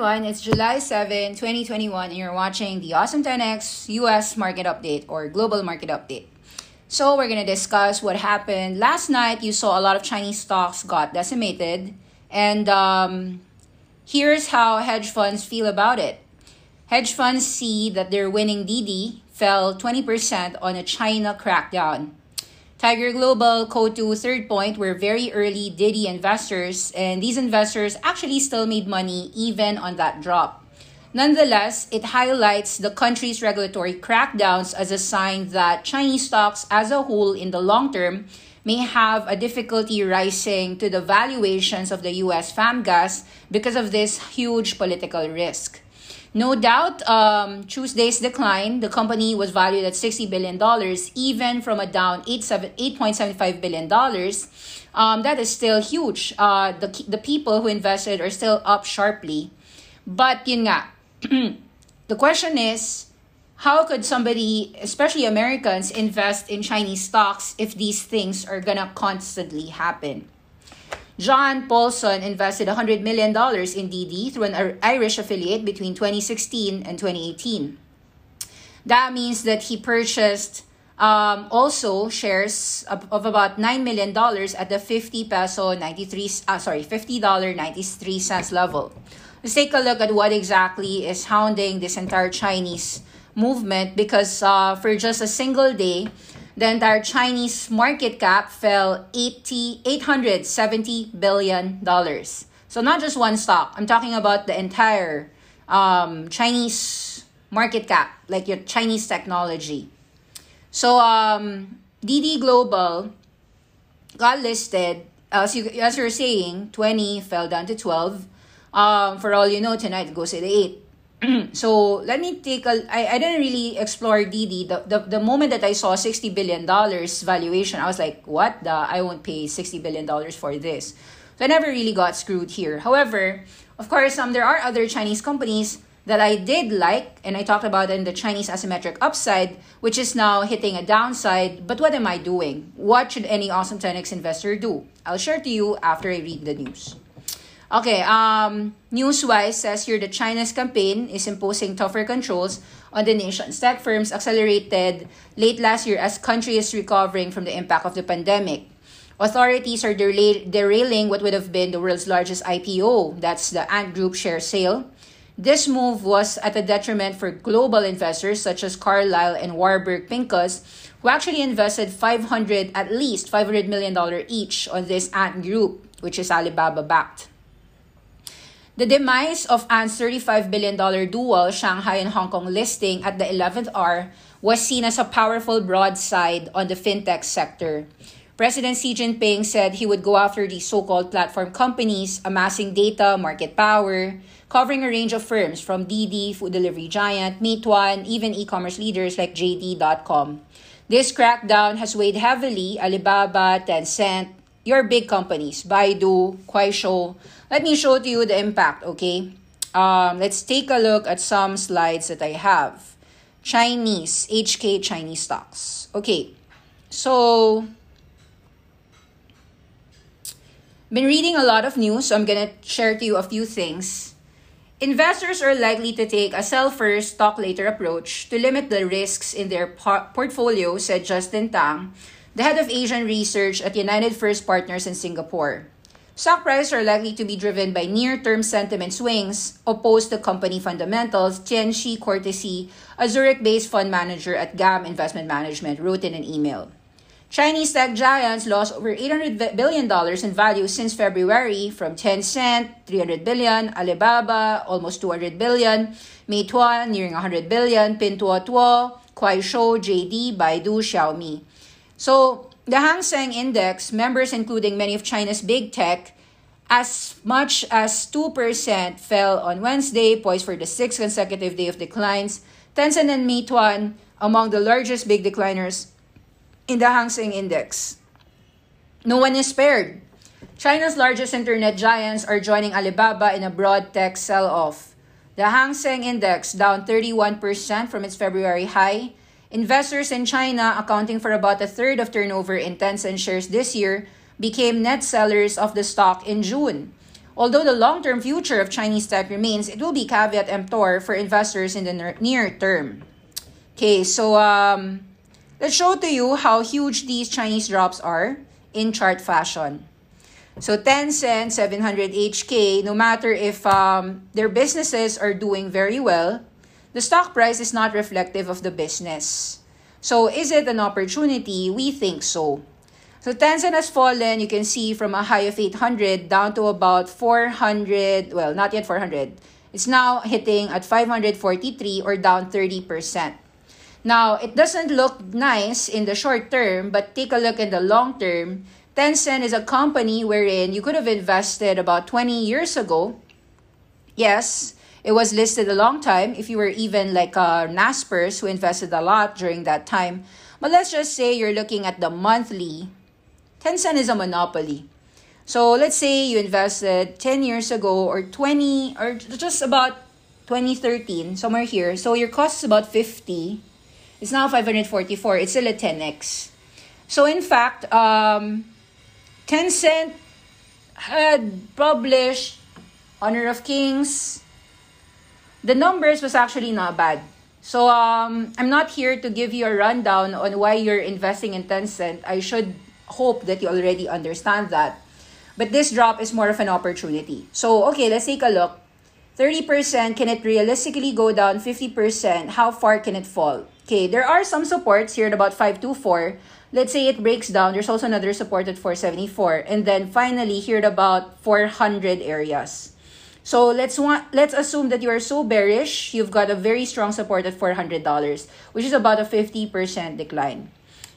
Everyone, it's July 7, 2021 and you're watching the Awesome 10X US Market Update or Global Market Update. So we're going to discuss what happened. Last night you saw a lot of Chinese stocks got decimated and um, here's how hedge funds feel about it. Hedge funds see that their winning Didi fell 20% on a China crackdown. Tiger Global, Coatue, Third Point were very early Didi investors, and these investors actually still made money even on that drop. Nonetheless, it highlights the country's regulatory crackdowns as a sign that Chinese stocks as a whole in the long term may have a difficulty rising to the valuations of the US FAMGAS because of this huge political risk. No doubt, um, Tuesday's decline, the company was valued at $60 billion, even from a down $8.75 billion. Um, that is still huge. Uh, the, the people who invested are still up sharply. But yun nga, the question is, how could somebody, especially Americans, invest in Chinese stocks if these things are gonna constantly happen? John Paulson invested $100 million in Didi through an Irish affiliate between 2016 and 2018. That means that he purchased um, also shares of, of, about $9 million at the 50 peso 93, uh, sorry, $50 93 cents level. Let's take a look at what exactly is hounding this entire Chinese movement because uh, for just a single day, the entire Chinese market cap fell 80, 870 billion dollars. So not just one stock. I'm talking about the entire um, Chinese market cap, like your Chinese technology. So um, Didi Global got listed. As you as you're saying, 20 fell down to 12. Um, for all you know, tonight it goes to the 8. so let me take a I, I didn't really explore Didi. The, the the moment that I saw 60 billion dollars valuation, I was like, what the I won't pay 60 billion dollars for this. So I never really got screwed here. However, of course, um there are other Chinese companies that I did like and I talked about in the Chinese asymmetric upside, which is now hitting a downside. But what am I doing? What should any awesome 10x investor do? I'll share to you after I read the news. Okay, um, Newswise says here that China's campaign is imposing tougher controls on the nation's tech firms accelerated late last year as country is recovering from the impact of the pandemic. Authorities are derail- derailing what would have been the world's largest IPO, that's the Ant Group share sale. This move was at a detriment for global investors such as Carlyle and Warburg Pincus, who actually invested 500 at least 500 million dollar each on this Ant Group, which is Alibaba backed. The demise of Ant's $35 billion dual Shanghai and Hong Kong listing at the 11th hour was seen as a powerful broadside on the fintech sector. President Xi Jinping said he would go after these so called platform companies, amassing data, market power, covering a range of firms from Didi, food delivery giant, Meituan, even e commerce leaders like JD.com. This crackdown has weighed heavily Alibaba, Tencent, your big companies, Baidu, Kuaishou. Let me show to you the impact, okay? Um, let's take a look at some slides that I have. Chinese, HK Chinese stocks. Okay, so been reading a lot of news, so I'm gonna share to you a few things. Investors are likely to take a sell first, stock later approach to limit the risks in their portfolio, said Justin Tang, the head of Asian research at United First Partners in Singapore. Stock prices are likely to be driven by near-term sentiment swings opposed to company fundamentals, Jian Shi Cortesi, a Zurich-based fund manager at GAM Investment Management, wrote in an email. Chinese tech giants lost over $800 billion in value since February from Tencent, 300 billion, Alibaba, almost 200 billion, Meituan, nearing 100 billion, Pinduoduo, Kuaishou, JD, Baidu, Xiaomi. So, the Hang Seng Index, members including many of China's big tech, as much as 2% fell on Wednesday, poised for the sixth consecutive day of declines. Tencent and Meituan among the largest big decliners in the Hang Seng Index. No one is spared. China's largest internet giants are joining Alibaba in a broad tech sell off. The Hang Seng Index down 31% from its February high. Investors in China, accounting for about a third of turnover in Tencent shares this year, became net sellers of the stock in June. Although the long term future of Chinese tech remains, it will be caveat emptor for investors in the near term. Okay, so um, let's show to you how huge these Chinese drops are in chart fashion. So Tencent, 700 HK, no matter if um, their businesses are doing very well, the stock price is not reflective of the business. So is it an opportunity? We think so. So Tencent has fallen, you can see, from a high of 800 down to about 400, well, not yet 400. It's now hitting at 543 or down 30%. Now, it doesn't look nice in the short term, but take a look in the long term. Tencent is a company wherein you could have invested about 20 years ago. Yes, it was listed a long time if you were even like a Naspers who invested a lot during that time. But let's just say you're looking at the monthly Tencent is a monopoly. So let's say you invested 10 years ago or 20 or just about 2013, somewhere here. So your cost is about 50. It's now 544. It's still a 10x. So in fact, um, Tencent had published Honor of Kings. The numbers was actually not bad. So um, I'm not here to give you a rundown on why you're investing in Tencent. I should hope that you already understand that. But this drop is more of an opportunity. So, okay, let's take a look. 30%, can it realistically go down 50%? How far can it fall? Okay, there are some supports here at about 524. Let's say it breaks down. There's also another support at 474. And then finally, here at about 400 areas. So let's want let's assume that you are so bearish, you've got a very strong support at $400, which is about a 50% decline.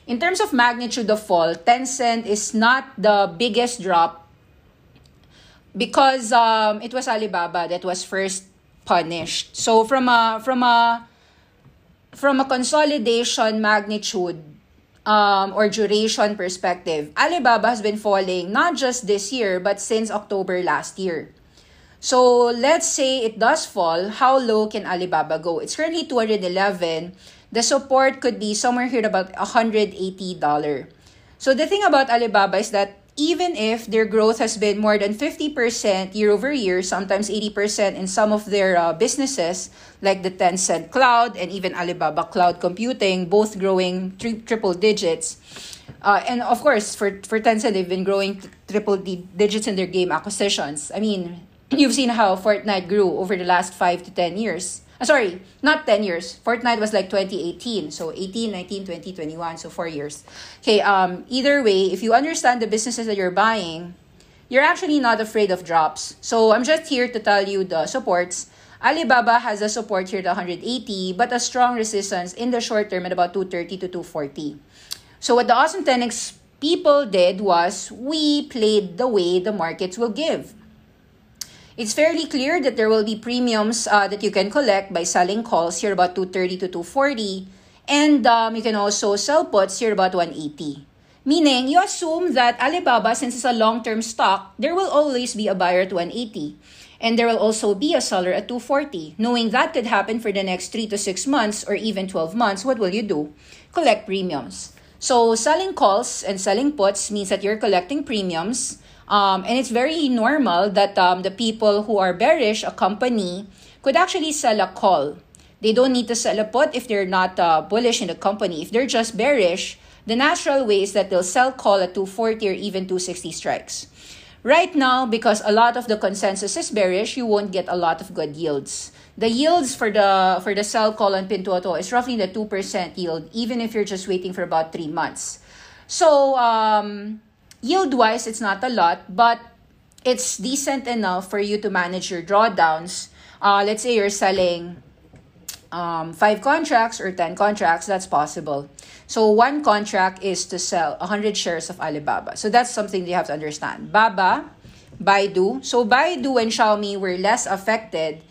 In terms of magnitude of fall, Tencent is not the biggest drop because um, it was Alibaba that was first punished. So from a from a from a consolidation magnitude um, or duration perspective, Alibaba has been falling not just this year but since October last year. So let's say it does fall, how low can Alibaba go? It's currently 211 the support could be somewhere here about $180. So the thing about Alibaba is that even if their growth has been more than 50% year over year, sometimes 80% in some of their uh, businesses, like the Tencent Cloud and even Alibaba Cloud Computing, both growing tri- triple digits. Uh, and of course, for, for Tencent, they've been growing t- triple d- digits in their game acquisitions. I mean, you've seen how Fortnite grew over the last five to 10 years. Uh, sorry, not 10 years. Fortnite was like 2018. So 18, 19, 20, 21. So four years. Okay, um, either way, if you understand the businesses that you're buying, you're actually not afraid of drops. So I'm just here to tell you the supports. Alibaba has a support here at 180, but a strong resistance in the short term at about 230 to 240. So what the Awesome 10X people did was we played the way the markets will give. It's fairly clear that there will be premiums uh, that you can collect by selling calls here about 230 to 240 and um, you can also sell puts here about 180. Meaning, you assume that Alibaba, since it's a long-term stock, there will always be a buyer at 180. And there will also be a seller at 240. Knowing that could happen for the next 3 to 6 months or even 12 months, what will you do? Collect premiums. So, selling calls and selling puts means that you're collecting premiums um, and it's very normal that um, the people who are bearish, a company, could actually sell a call. They don't need to sell a put if they're not uh, bullish in the company. If they're just bearish, the natural way is that they'll sell call at 240 or even 260 strikes. Right now, because a lot of the consensus is bearish, you won't get a lot of good yields. The yields for the for the sell call on Pinduoduo is roughly the 2% yield, even if you're just waiting for about three months. So um, Yield wise, it's not a lot, but it's decent enough for you to manage your drawdowns. Uh, let's say you're selling um, five contracts or 10 contracts, that's possible. So one contract is to sell 100 shares of Alibaba. So that's something you have to understand. Baba, Baidu. So Baidu and Xiaomi were less affected.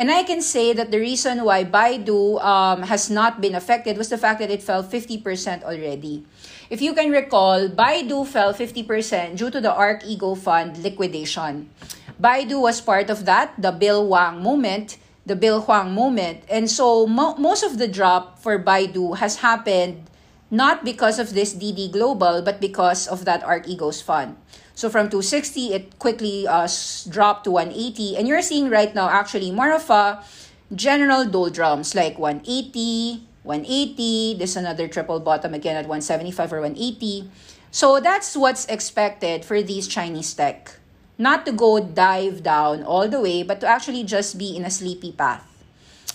And I can say that the reason why Baidu um, has not been affected was the fact that it fell 50% already. If you can recall, Baidu fell 50% due to the Archegos Fund liquidation. Baidu was part of that, the Bill Wang movement, the Bill Hwang movement. And so mo- most of the drop for Baidu has happened not because of this Didi Global, but because of that Archegos fund. So from 260, it quickly uh, dropped to 180. And you're seeing right now actually more of a general doldrums like 180, 180. This another triple bottom again at 175 or 180. So that's what's expected for these Chinese tech. Not to go dive down all the way, but to actually just be in a sleepy path.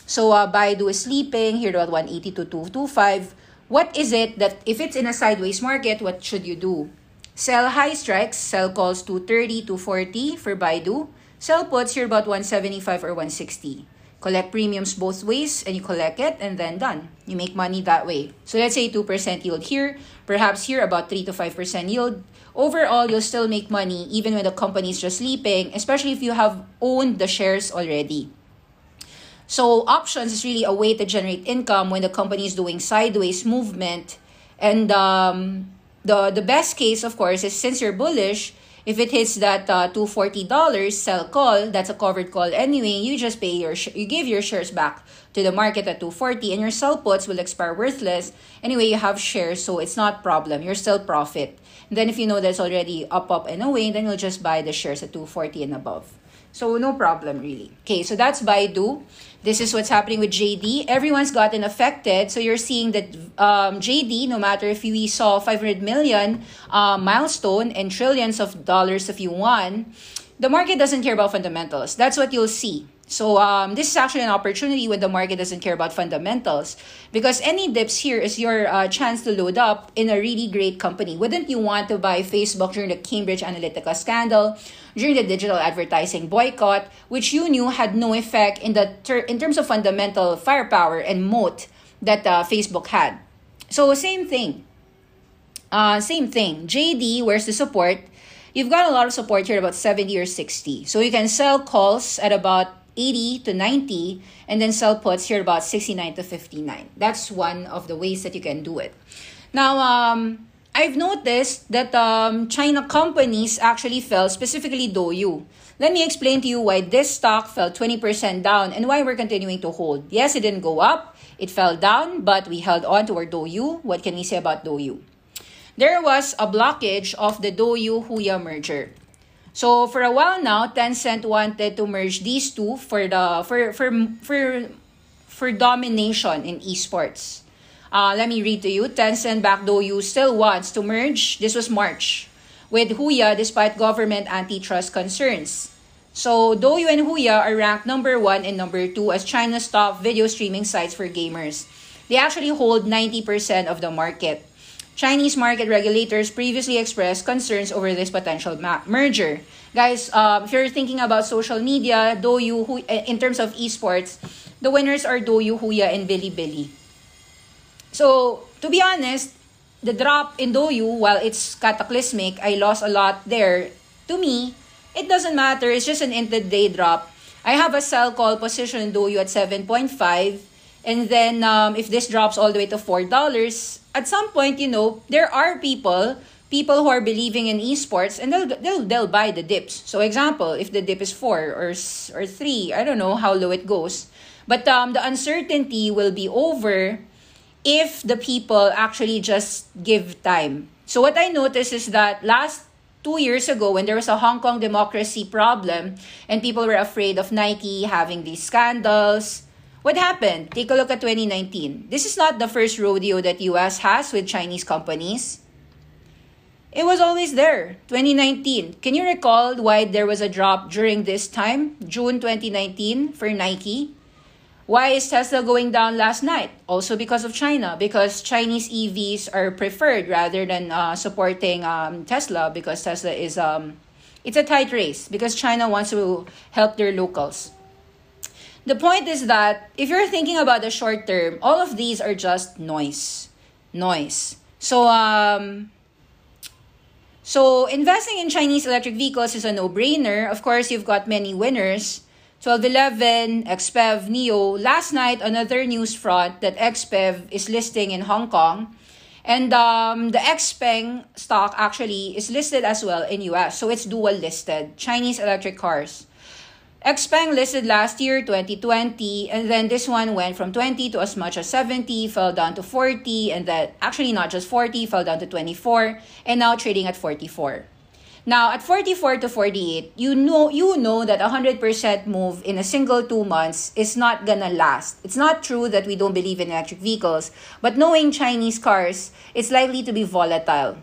So uh, Baidu is sleeping here at 180 to 225. What is it that if it's in a sideways market, what should you do? Sell high strikes, sell calls to 30 to 40 for Baidu. Sell puts here about 175 or 160. Collect premiums both ways and you collect it and then done. You make money that way. So let's say 2% yield here, perhaps here about 3 to 5% yield. Overall, you'll still make money even when the company is just sleeping, especially if you have owned the shares already. So options is really a way to generate income when the company is doing sideways movement. And um, the the best case, of course, is since you're bullish, if it hits that uh, $240 sell call, that's a covered call anyway, you just pay your sh- you give your shares back to the market at 240 and your sell puts will expire worthless. Anyway, you have shares, so it's not problem. You're still profit. And then if you know that's already up, up, and away, then you'll just buy the shares at 240 and above. So no problem really. Okay, so that's Baidu. This is what's happening with JD. Everyone's gotten affected. So you're seeing that um, JD, no matter if we saw 500 million uh, milestone and trillions of dollars if you won, the market doesn't care about fundamentals. That's what you'll see. So um, this is actually an opportunity when the market doesn't care about fundamentals because any dips here is your uh, chance to load up in a really great company. Wouldn't you want to buy Facebook during the Cambridge Analytica scandal, during the digital advertising boycott, which you knew had no effect in the ter- in terms of fundamental firepower and moat that uh, Facebook had? So same thing. Uh, same thing. JD, where's the support? You've got a lot of support here, about 70 or 60. So you can sell calls at about 80 to 90 and then sell puts here about 69 to 59 that's one of the ways that you can do it. Now um, i've noticed that um, china companies actually fell specifically douyu. Let me explain to you why this stock fell 20% down and why we're continuing to hold. Yes it didn't go up. It fell down but we held on to our douyu. What can we say about douyu? There was a blockage of the douyu huya merger so for a while now, Tencent wanted to merge these two for the for for for for domination in esports. Uh, let me read to you. Tencent back Douyu still wants to merge. This was March with Huya despite government antitrust concerns. So Douyu and Huya are ranked number one and number two as China's top video streaming sites for gamers. They actually hold 90% of the market. Chinese market regulators previously expressed concerns over this potential ma- merger. Guys, um, if you're thinking about social media, Douyu, eh, in terms of esports, the winners are Douyu, Huya, and Bilibili. So, to be honest, the drop in Douyu, while it's cataclysmic, I lost a lot there. To me, it doesn't matter. It's just an intraday drop. I have a sell call position in Douyu at 7.5. And then um, if this drops all the way to $4, at some point, you know, there are people people who are believing in esports and they'll they'll they'll buy the dips. So example, if the dip is 4 or or 3, I don't know how low it goes. But um the uncertainty will be over if the people actually just give time. So what I noticed is that last two years ago when there was a Hong Kong democracy problem and people were afraid of Nike having these scandals, what happened? Take a look at 2019. This is not the first rodeo that US has with Chinese companies. It was always there. 2019. Can you recall why there was a drop during this time, June 2019 for Nike? Why is Tesla going down last night? Also because of China, because Chinese EVs are preferred rather than uh, supporting um, Tesla because Tesla is um, it's a tight race because China wants to help their locals. The point is that if you're thinking about the short term, all of these are just noise. Noise. So, um, so investing in Chinese electric vehicles is a no-brainer. Of course, you've got many winners. 1211, XPEV, NIO. Last night, another news front that XPEV is listing in Hong Kong. And um, the XPeng stock actually is listed as well in US. So it's dual listed. Chinese electric cars. Xpeng listed last year, 2020, and then this one went from 20 to as much as 70, fell down to 40, and then actually not just 40, fell down to 24, and now trading at 44. Now, at 44 to 48, you know you know that a 100% move in a single 2 months is not gonna last. It's not true that we don't believe in electric vehicles, but knowing Chinese cars, it's likely to be volatile.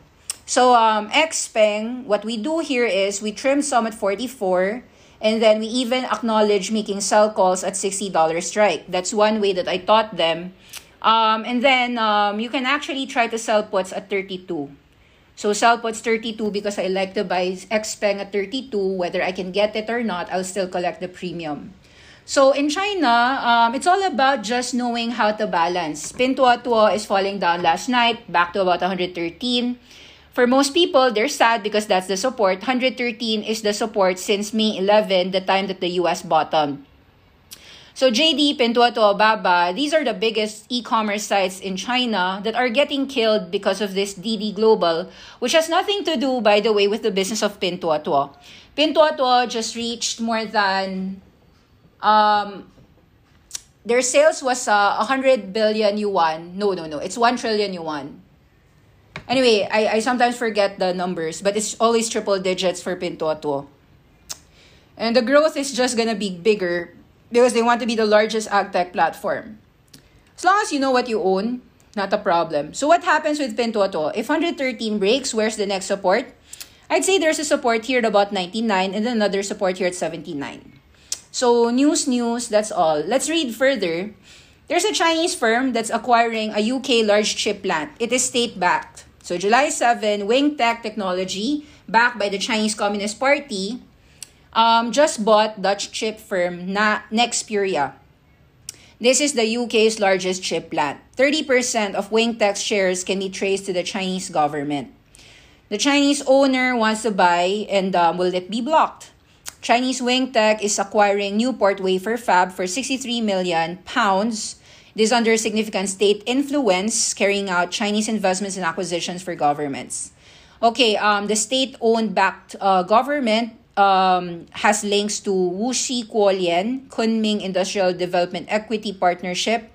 So, um, Xpeng, what we do here is we trim some at 44, and then we even acknowledge making sell calls at $60 strike. That's one way that I taught them. Um, and then um, you can actually try to sell puts at 32. So sell puts 32 because I like to buy Xpeng at 32. Whether I can get it or not, I'll still collect the premium. So in China, um, it's all about just knowing how to balance. Pintuotuo is falling down last night, back to about 113. For most people, they're sad because that's the support. 113 is the support since May 11, the time that the US bottomed. So JD, Pinduoduo, Baba, these are the biggest e-commerce sites in China that are getting killed because of this Didi Global, which has nothing to do, by the way, with the business of Pinduoduo. Pinduoduo just reached more than um, their sales was uh, 100 billion yuan. No, no, no. It's 1 trillion yuan. Anyway, I, I sometimes forget the numbers, but it's always triple digits for Pinduoduo. And the growth is just gonna be bigger because they want to be the largest agtech platform. As long as you know what you own, not a problem. So what happens with Pinduoduo? If 113 breaks, where's the next support? I'd say there's a support here at about 99 and another support here at 79. So news, news, that's all. Let's read further. There's a Chinese firm that's acquiring a UK large chip plant. It is state-backed. So July 7, Wingtech Technology, backed by the Chinese Communist Party, um, just bought Dutch chip firm Na- Nexperia. This is the UK's largest chip plant. 30% of Wingtech's shares can be traced to the Chinese government. The Chinese owner wants to buy, and um, will it be blocked? Chinese Wingtech is acquiring Newport Wafer Fab for 63 million pounds this under significant state influence, carrying out Chinese investments and acquisitions for governments. Okay, um, the state-owned backed uh, government um, has links to Wuxi Guolian, Kunming Industrial Development Equity Partnership,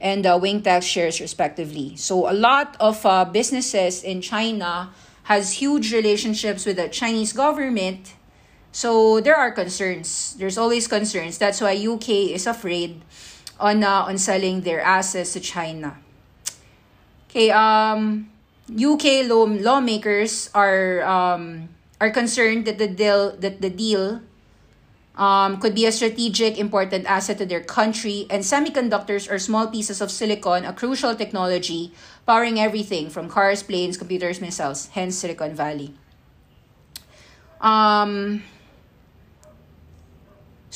and uh, Wingtech shares respectively. So a lot of uh, businesses in China has huge relationships with the Chinese government. So there are concerns. There's always concerns. That's why UK is afraid on uh, on selling their assets to China. Okay, um, UK law, lawmakers are um, are concerned that the deal that the deal um, could be a strategic important asset to their country, and semiconductors are small pieces of silicon, a crucial technology powering everything from cars, planes, computers, missiles. Hence, Silicon Valley. Um,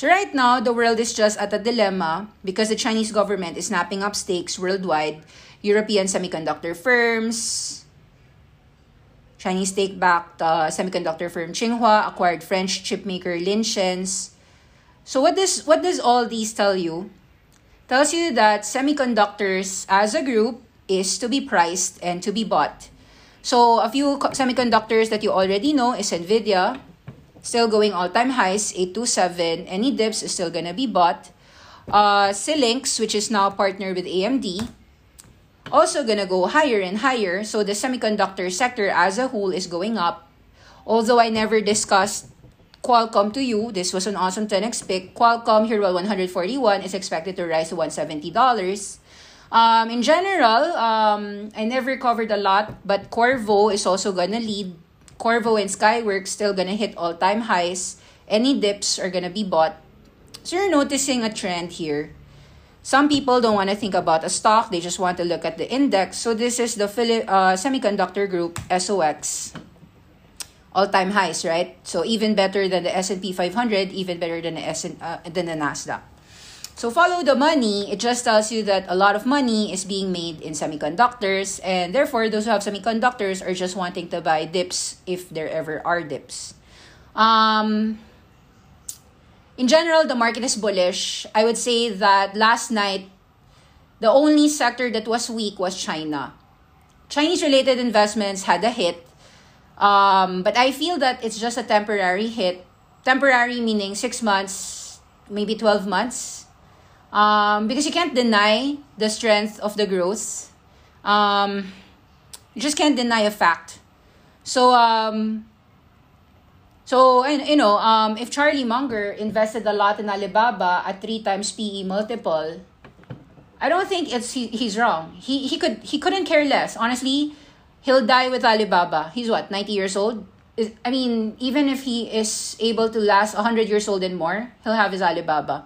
so right now, the world is just at a dilemma because the Chinese government is snapping up stakes worldwide. European semiconductor firms, Chinese take-backed uh, semiconductor firm Tsinghua acquired French chipmaker Linxens. So what does what does all these tell you? Tells you that semiconductors as a group is to be priced and to be bought. So a few semiconductors that you already know is Nvidia, Still going all-time highs, 827. Any dips is still gonna be bought. Uh, Xilinx, which is now partnered with AMD, also gonna go higher and higher. So the semiconductor sector as a whole is going up. Although I never discussed Qualcomm to you, this was an awesome 10x pick. Qualcomm here at 141 is expected to rise to $170. Um, in general, um, I never covered a lot, but Qorvo is also gonna lead Qorvo and Skyworks still gonna hit all-time highs. Any dips are gonna be bought. So you're noticing a trend here. Some people don't want to think about a stock, they just want to look at the index. So this is the Phili- uh, semiconductor group SOX. All-time highs, right? So even better than the S&P 500, even better than the S- uh, than the Nasdaq. So follow the money, it just tells you that a lot of money is being made in semiconductors, and therefore those who have semiconductors are just wanting to buy dips if there ever are dips. Um, in general, the market is bullish. I would say that last night, the only sector that was weak was China. Chinese related investments had a hit, um, but I feel that it's just a temporary hit. Temporary meaning six months, maybe 12 months. Um, because you can't deny the strength of the growth. Um, you just can't deny a fact. So, um, so and you know, um, if Charlie Munger invested a lot in Alibaba at three times PE multiple, I don't think it's he, he's wrong. He he could he couldn't care less. Honestly, he'll die with Alibaba. He's what ninety years old. I mean, even if he is able to last 100 years old and more, he'll have his Alibaba.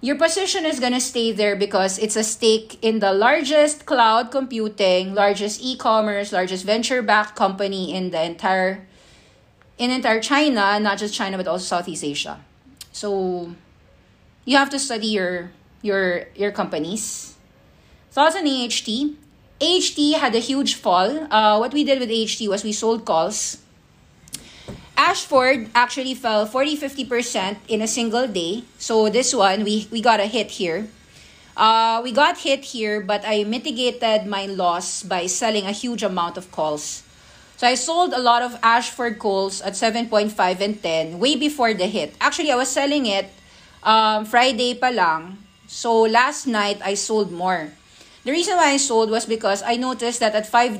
Your position is going to stay there because it's a stake in the largest cloud computing, largest e-commerce, largest venture-backed company in the entire in entire China, not just China but also Southeast Asia. So you have to study your your your companies. Thoughts on AHT? AHT had a huge fall. Uh, what we did with AHT was we sold calls. Ashford actually fell 40 50% in a single day. So this one, we, we got a hit here. Uh, we got hit here, but I mitigated my loss by selling a huge amount of calls. So I sold a lot of Ashford calls at 7.5 and 10 way before the hit. Actually, I was selling it um, Friday pa lang. So last night, I sold more. The reason why I sold was because I noticed that at $5,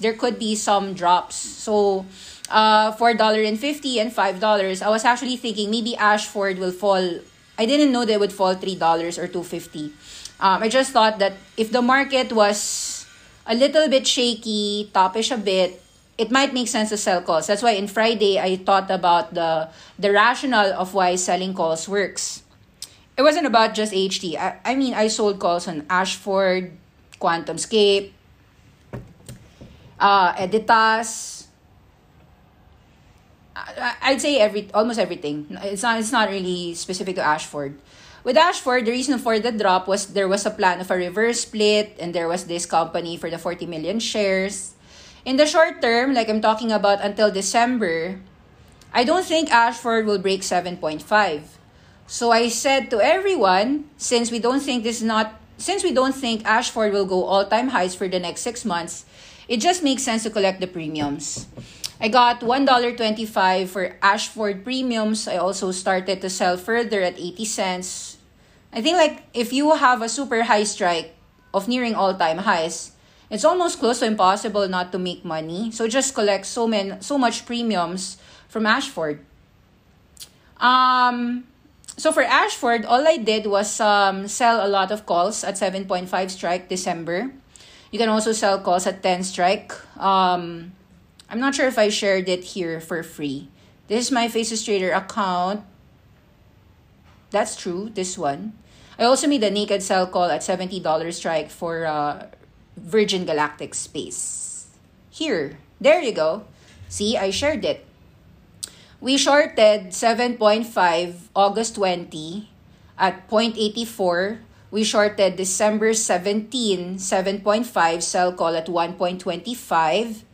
there could be some drops. So uh, $4.50 and $5, I was actually thinking maybe Ashford will fall. I didn't know they would fall $3 or $2.50. Um, I just thought that if the market was a little bit shaky, topish a bit, it might make sense to sell calls. That's why in Friday I thought about the the rationale of why selling calls works it wasn't about just HT. I, I mean, I sold calls on Ashford, QuantumScape, uh, Editas. I'd say every almost everything. It's not it's not really specific to Ashford. With Ashford, the reason for the drop was there was a plan of a reverse split and there was this company for the 40 million shares. In the short term, like I'm talking about until December, I don't think Ashford will break 7.5. So I said to everyone, since we don't think this is not since we don't think Ashford will go all-time highs for the next 6 months, it just makes sense to collect the premiums. I got $1.25 for Ashford premiums. I also started to sell further at 80 cents. I think like if you have a super high strike of nearing all-time highs, it's almost close to impossible not to make money. So just collect so many so much premiums from Ashford. Um so for Ashford, all I did was um, sell a lot of calls at 7.5 strike December. You can also sell calls at 10 strike. Um, I'm not sure if I shared it here for free. This is my Faces Trader account. That's true, this one. I also made a naked sell call at $70 strike for uh, Virgin Galactic Space. Here, there you go. See, I shared it. We shorted 7.5 August 20 at 0.84. We shorted December 17, 7.5 sell call at 1.25.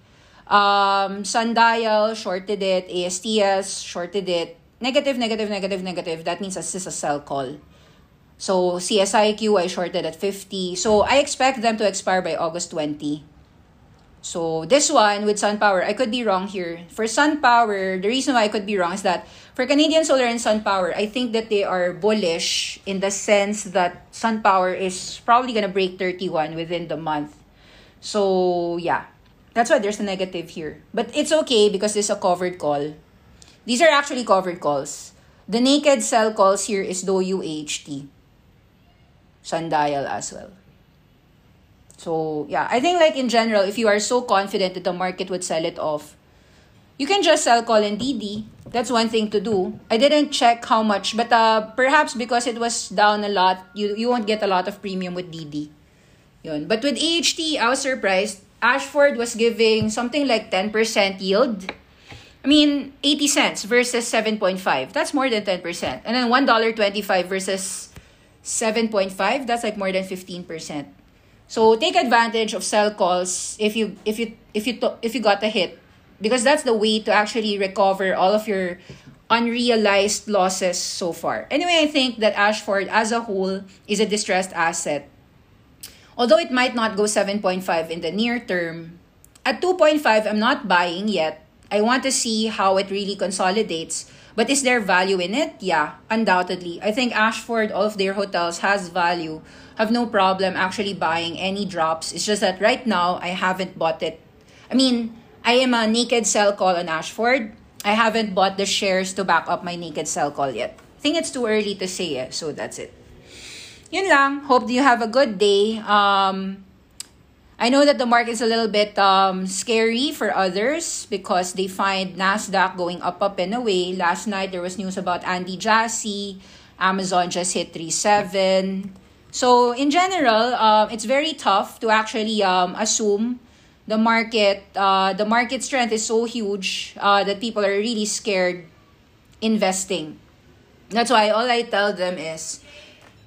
Um, Sundial shorted it. ASTS shorted it. Negative, negative, negative, negative. That means this is a sell call. So CSIQ I shorted at 50. So I expect them to expire by August 20. So this one with SunPower, I could be wrong here. For SunPower, the reason why I could be wrong is that for Canadian Solar and SunPower, I think that they are bullish in the sense that SunPower is probably gonna break 31 within the month. So yeah, that's why there's a negative here. But it's okay because it's a covered call. These are actually covered calls. The naked sell calls here is DOUHT. Sundial as well. So yeah, I think like in general, if you are so confident that the market would sell it off, you can just sell call and Didi. That's one thing to do. I didn't check how much, but uh, perhaps because it was down a lot, you you won't get a lot of premium with Didi. Yun. But with AHT, I was surprised. Ashford was giving something like 10% yield. I mean, 80 cents versus 7.5. That's more than 10%. And then $1.25 versus 7.5, that's like more than 15%. So take advantage of sell calls if you if you if you if you got a hit because that's the way to actually recover all of your unrealized losses so far. Anyway, I think that Ashford as a whole is a distressed asset. Although it might not go 7.5 in the near term, at 2.5 I'm not buying yet. I want to see how it really consolidates but is there value in it? Yeah, undoubtedly. I think Ashford, all of their hotels has value. Have no problem actually buying any drops. It's just that right now I haven't bought it. I mean, I am a naked sell call on Ashford. I haven't bought the shares to back up my naked sell call yet. I think it's too early to say it, so that's it. Yun lang. Hope you have a good day. Um, I know that the market is a little bit um, scary for others because they find Nasdaq going up, up and away. Last night there was news about Andy Jassy. Amazon just hit 37. So in general, um, it's very tough to actually um, assume the market. Uh, the market strength is so huge uh, that people are really scared investing. That's why all I tell them is,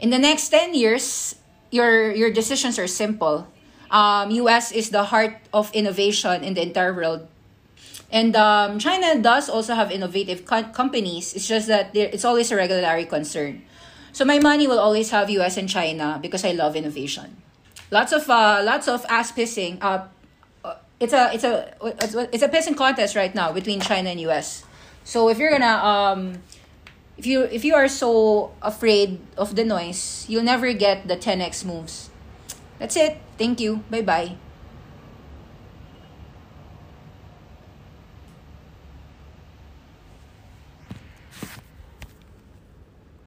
in the next 10 years, your your decisions are simple um, US is the heart of innovation in the entire world. And um, China does also have innovative co- companies. It's just that it's always a regulatory concern. So my money will always have US and China because I love innovation. Lots of uh, lots of ass pissing. Uh, it's a it's a it's a pissing contest right now between China and US. So if you're gonna um, if you if you are so afraid of the noise, you'll never get the 10x moves. That's it. Thank you. Bye bye.